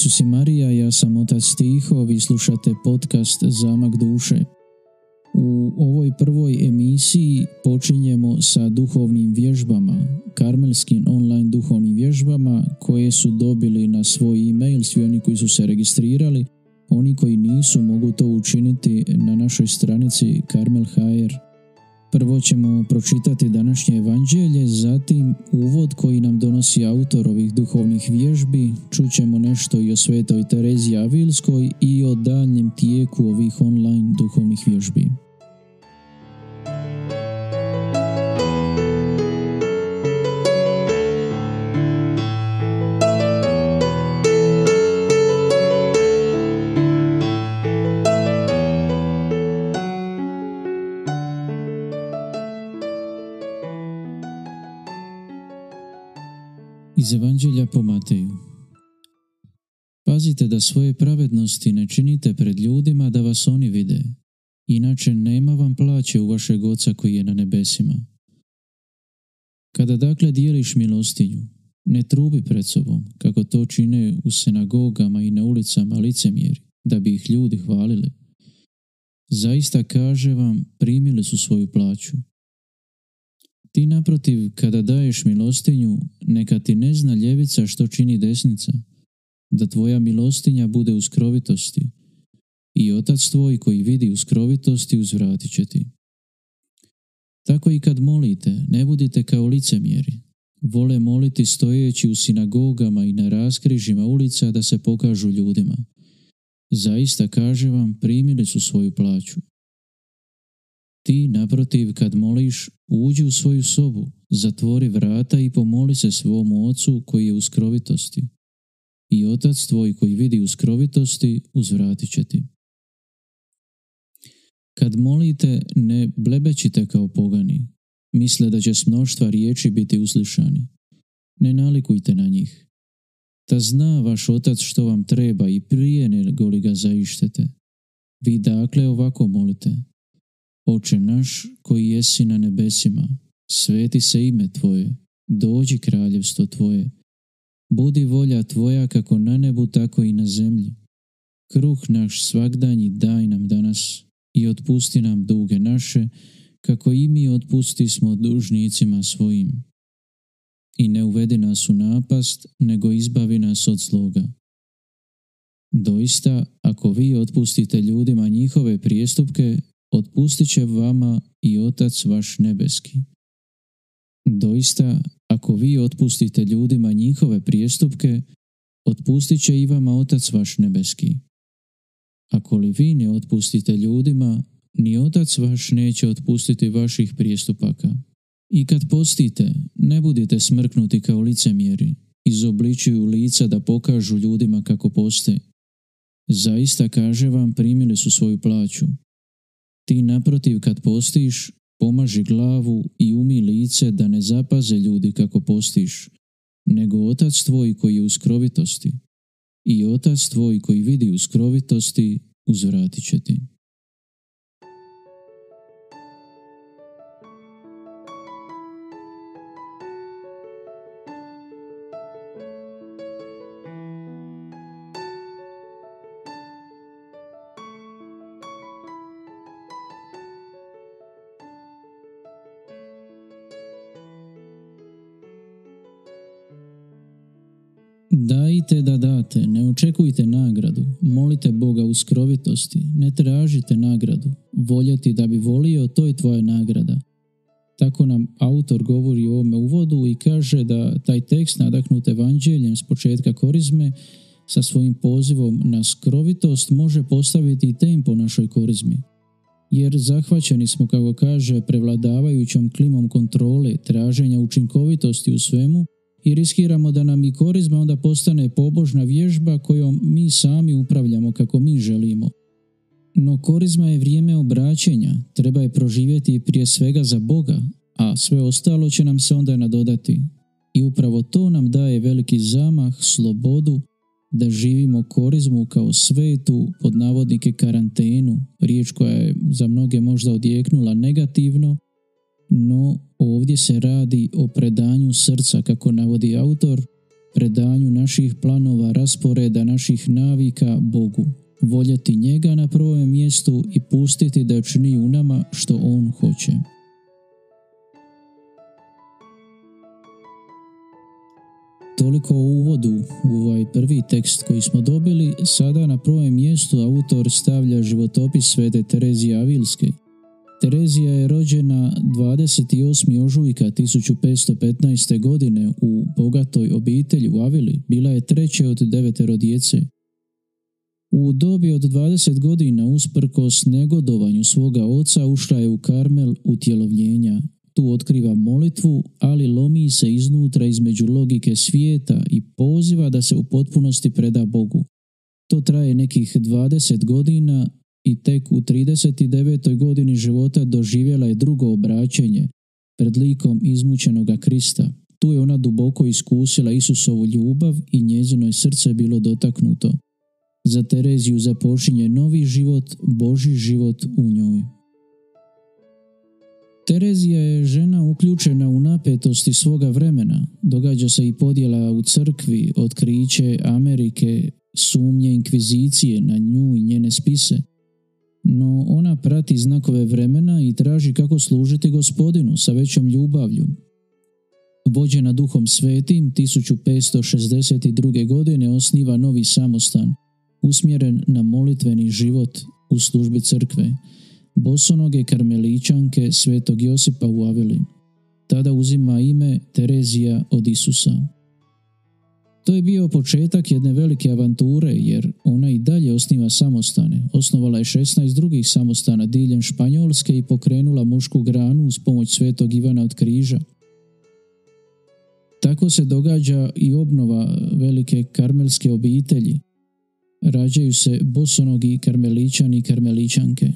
Isus i Marija, ja sam otac Tiho, vi slušate podcast Zamak duše. U ovoj prvoj emisiji počinjemo sa duhovnim vježbama, karmelskim online duhovnim vježbama koje su dobili na svoj e-mail svi oni koji su se registrirali. Oni koji nisu mogu to učiniti na našoj stranici Karmel.hr. Prvo ćemo pročitati današnje evanđelje, zatim uvod koji nam donosi autor ovih duhovnih vježbi, čućemo nešto i o svetoj Terezi Avilskoj i o daljnjem tijeku ovih online duhovnih vježbi. Iz Evanđelja po Mateju Pazite da svoje pravednosti ne činite pred ljudima da vas oni vide, inače nema vam plaće u vašeg oca koji je na nebesima. Kada dakle dijeliš milostinju, ne trubi pred sobom, kako to čine u sinagogama i na ulicama licemjeri, da bi ih ljudi hvalili. Zaista kaže vam, primili su svoju plaću. Ti naprotiv, kada daješ milostinju, neka ti ne zna ljevica što čini desnica, da tvoja milostinja bude u skrovitosti i otac tvoj koji vidi u skrovitosti uzvratit će ti. Tako i kad molite, ne budite kao licemjeri. Vole moliti stojeći u sinagogama i na raskrižima ulica da se pokažu ljudima. Zaista, kaže vam, primili su svoju plaću. Ti, naprotiv, kad moliš, uđi u svoju sobu, zatvori vrata i pomoli se svomu ocu koji je u skrovitosti. I otac tvoj koji vidi u skrovitosti, uzvratit će ti. Kad molite, ne blebećite kao pogani, misle da će s mnoštva riječi biti uslišani. Ne nalikujte na njih. Ta zna vaš otac što vam treba i prije nego li ga zaištete. Vi dakle ovako molite. Oče naš koji jesi na nebesima, sveti se ime Tvoje, dođi kraljevstvo Tvoje. Budi volja Tvoja kako na nebu, tako i na zemlji. Kruh naš svagdanji daj nam danas i otpusti nam duge naše, kako i mi otpusti smo dužnicima svojim. I ne uvedi nas u napast, nego izbavi nas od zloga. Doista, ako vi otpustite ljudima njihove prijestupke, otpustit će vama i Otac vaš nebeski. Doista, ako vi otpustite ljudima njihove prijestupke, otpustit će i vama Otac vaš nebeski. Ako li vi ne otpustite ljudima, ni Otac vaš neće otpustiti vaših prijestupaka. I kad postite, ne budite smrknuti kao licemjeri, izobličuju lica da pokažu ljudima kako poste. Zaista, kaže vam, primili su svoju plaću. Ti naprotiv kad postiš, pomaži glavu i umi lice da ne zapaze ljudi kako postiš, nego otac tvoj koji je u skrovitosti. I otac tvoj koji vidi u skrovitosti uzvratit će ti. Dajte da date, ne očekujte nagradu, molite Boga u skrovitosti, ne tražite nagradu, voljeti da bi volio, to je tvoja nagrada. Tako nam autor govori o ovome uvodu i kaže da taj tekst nadahnut evanđeljem s početka korizme sa svojim pozivom na skrovitost može postaviti tempo našoj korizmi. Jer zahvaćeni smo, kako kaže, prevladavajućom klimom kontrole, traženja učinkovitosti u svemu, i riskiramo da nam i korizma onda postane pobožna vježba kojom mi sami upravljamo kako mi želimo. No korizma je vrijeme obraćenja, treba je proživjeti prije svega za Boga, a sve ostalo će nam se onda nadodati. I upravo to nam daje veliki zamah, slobodu, da živimo korizmu kao svetu, pod navodnike karantenu, riječ koja je za mnoge možda odjeknula negativno, no ovdje se radi o predanju srca kako navodi autor predanju naših planova, rasporeda, naših navika Bogu. Voljeti njega na prvom mjestu i pustiti da čini u nama što on hoće. Toliko o uvodu u ovaj prvi tekst koji smo dobili, sada na prvom mjestu autor stavlja životopis svete Terezije Avilske. Terezija je rođena 28. ožujka 1515. godine u bogatoj obitelji u Avili, bila je treće od devetero djece. U dobi od 20 godina usprkos negodovanju svoga oca ušla je u Karmel utjelovljenja, tu otkriva molitvu, ali lomi se iznutra između logike svijeta i poziva da se u potpunosti preda Bogu. To traje nekih 20 godina i tek u 39. godini života doživjela je drugo obraćenje pred likom izmućenoga Krista. Tu je ona duboko iskusila Isusovu ljubav i njezino je srce bilo dotaknuto. Za Tereziju započinje novi život, Boži život u njoj. Terezija je žena uključena u napetosti svoga vremena. Događa se i podjela u crkvi, otkriće Amerike, sumnje inkvizicije na nju i njene spise. No ona prati znakove vremena i traži kako služiti gospodinu sa većom ljubavlju. Vođena duhom svetim 1562. godine osniva novi samostan, usmjeren na molitveni život u službi crkve – bosonoge karmeličanke svetog Josipa u Avili. Tada uzima ime Terezija od Isusa. To je bio početak jedne velike avanture jer ona i dalje osniva samostane. Osnovala je 16 drugih samostana diljem Španjolske i pokrenula mušku granu uz pomoć svetog Ivana od križa. Tako se događa i obnova velike karmelske obitelji. Rađaju se bosonogi karmeličani i karmeličanke.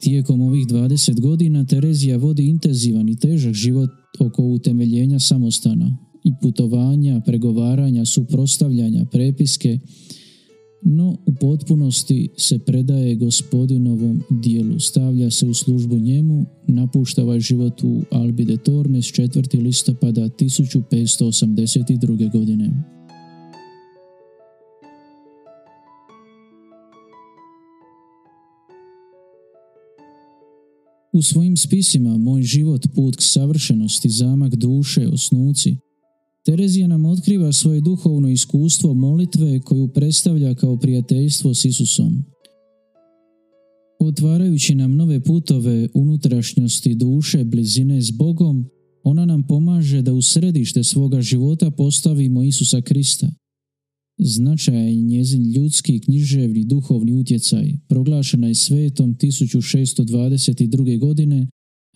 Tijekom ovih 20 godina Terezija vodi intenzivan i težak život oko utemeljenja samostana putovanja, pregovaranja, suprostavljanja, prepiske, no u potpunosti se predaje gospodinovom dijelu, stavlja se u službu njemu, napušta ovaj život u Albi de Tormes 4. listopada 1582. godine. U svojim spisima Moj život, put k savršenosti, zamak duše, osnuci, Terezija nam otkriva svoje duhovno iskustvo molitve koju predstavlja kao prijateljstvo s Isusom. Otvarajući nam nove putove unutrašnjosti duše, blizine s Bogom, ona nam pomaže da u središte svoga života postavimo Isusa Krista – Značajan je njezin ljudski, književni, duhovni utjecaj. Proglašena je svetom 1622. godine,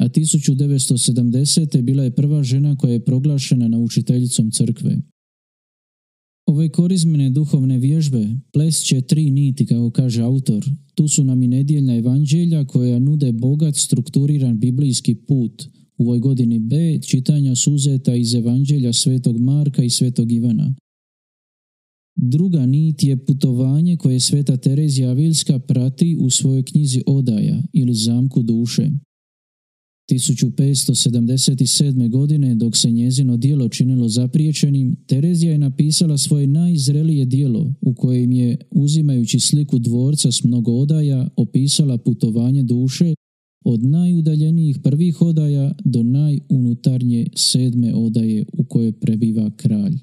a 1970. bila je prva žena koja je proglašena naučiteljicom crkve. Ove korizmene duhovne vježbe plesće tri niti, kako kaže autor. Tu su nam i nedjeljna evanđelja koja nude bogat strukturiran biblijski put. U ovoj godini B čitanja suzeta iz evanđelja svetog Marka i svetog Ivana. Druga nit je putovanje koje sveta Terezija Avilska prati u svojoj knjizi Odaja ili Zamku duše. 1577. godine, dok se njezino dijelo činilo zapriječenim, Terezija je napisala svoje najzrelije dijelo u kojem je, uzimajući sliku dvorca s mnogo odaja, opisala putovanje duše od najudaljenijih prvih odaja do najunutarnje sedme odaje u kojoj prebiva kralj.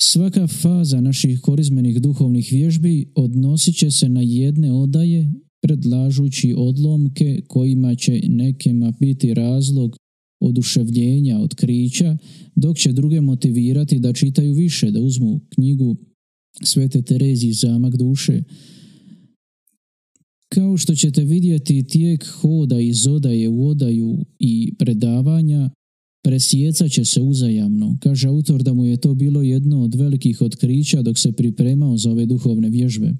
Svaka faza naših korizmenih duhovnih vježbi odnosit će se na jedne odaje, predlažući odlomke kojima će nekima biti razlog oduševljenja, otkrića, dok će druge motivirati da čitaju više, da uzmu knjigu Svete Terezije Zamak duše. Kao što ćete vidjeti tijek hoda iz odaje u odaju i predavanja, presjecat će se uzajamno. Kaže autor da mu je to bilo jedno od velikih otkrića dok se pripremao za ove duhovne vježbe.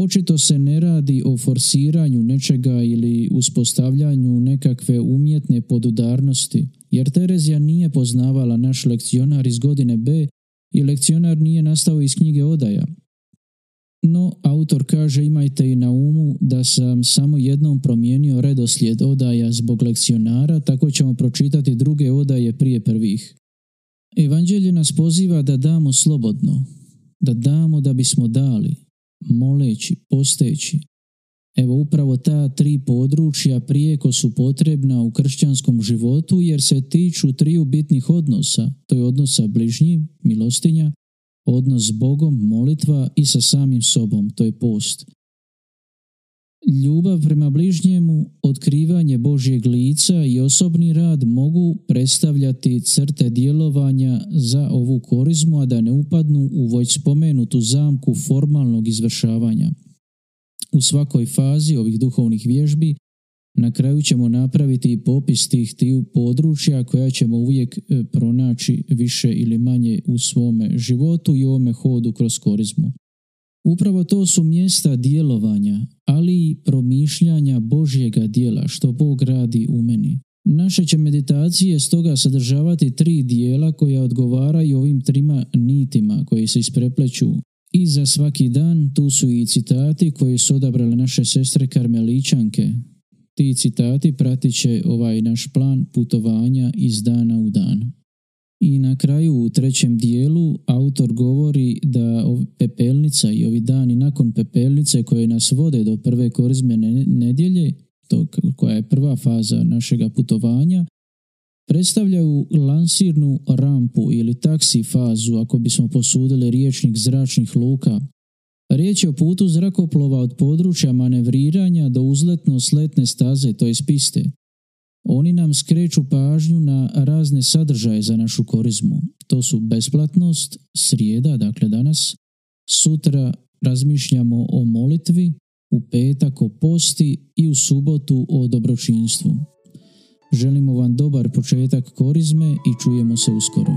Očito se ne radi o forsiranju nečega ili uspostavljanju nekakve umjetne podudarnosti, jer Terezija nije poznavala naš lekcionar iz godine B i lekcionar nije nastao iz knjige Odaja. No, autor kaže imajte i na umu da sam samo jednom promijenio redoslijed odaja zbog lekcionara, tako ćemo pročitati druge odaje prije prvih. Evanđelje nas poziva da damo slobodno, da damo da bismo dali, moleći, posteći. Evo upravo ta tri područja prijeko su potrebna u kršćanskom životu jer se tiču triju bitnih odnosa, to je odnosa bližnjim, milostinja, odnos s Bogom, molitva i sa samim sobom, to je post. Ljubav prema bližnjemu, otkrivanje Božjeg lica i osobni rad mogu predstavljati crte djelovanja za ovu korizmu, a da ne upadnu u već spomenutu zamku formalnog izvršavanja. U svakoj fazi ovih duhovnih vježbi na kraju ćemo napraviti i popis tih tih područja koja ćemo uvijek e, pronaći više ili manje u svome životu i ovome hodu kroz korizmu. Upravo to su mjesta djelovanja, ali i promišljanja Božjega dijela što Bog radi u meni. Naše će meditacije stoga sadržavati tri dijela koja odgovaraju ovim trima nitima koji se isprepleću i za svaki dan tu su i citati koje su odabrale naše sestre karmeličanke. Ti citati pratit će ovaj naš plan putovanja iz dana u dan. I na kraju u trećem dijelu autor govori da pepelnica i ovi dani nakon pepelnice koje nas vode do prve korizme nedjelje, to koja je prva faza našega putovanja, predstavljaju lansirnu rampu ili taksi fazu ako bismo posudili riječnik zračnih luka. Riječ je o putu zrakoplova od područja manevriranja do uzletno-sletne staze, to je piste. Oni nam skreću pažnju na razne sadržaje za našu korizmu. To su besplatnost, srijeda, dakle danas, sutra razmišljamo o molitvi, u petak o posti i u subotu o dobročinstvu. Želimo vam dobar početak korizme i čujemo se uskoro.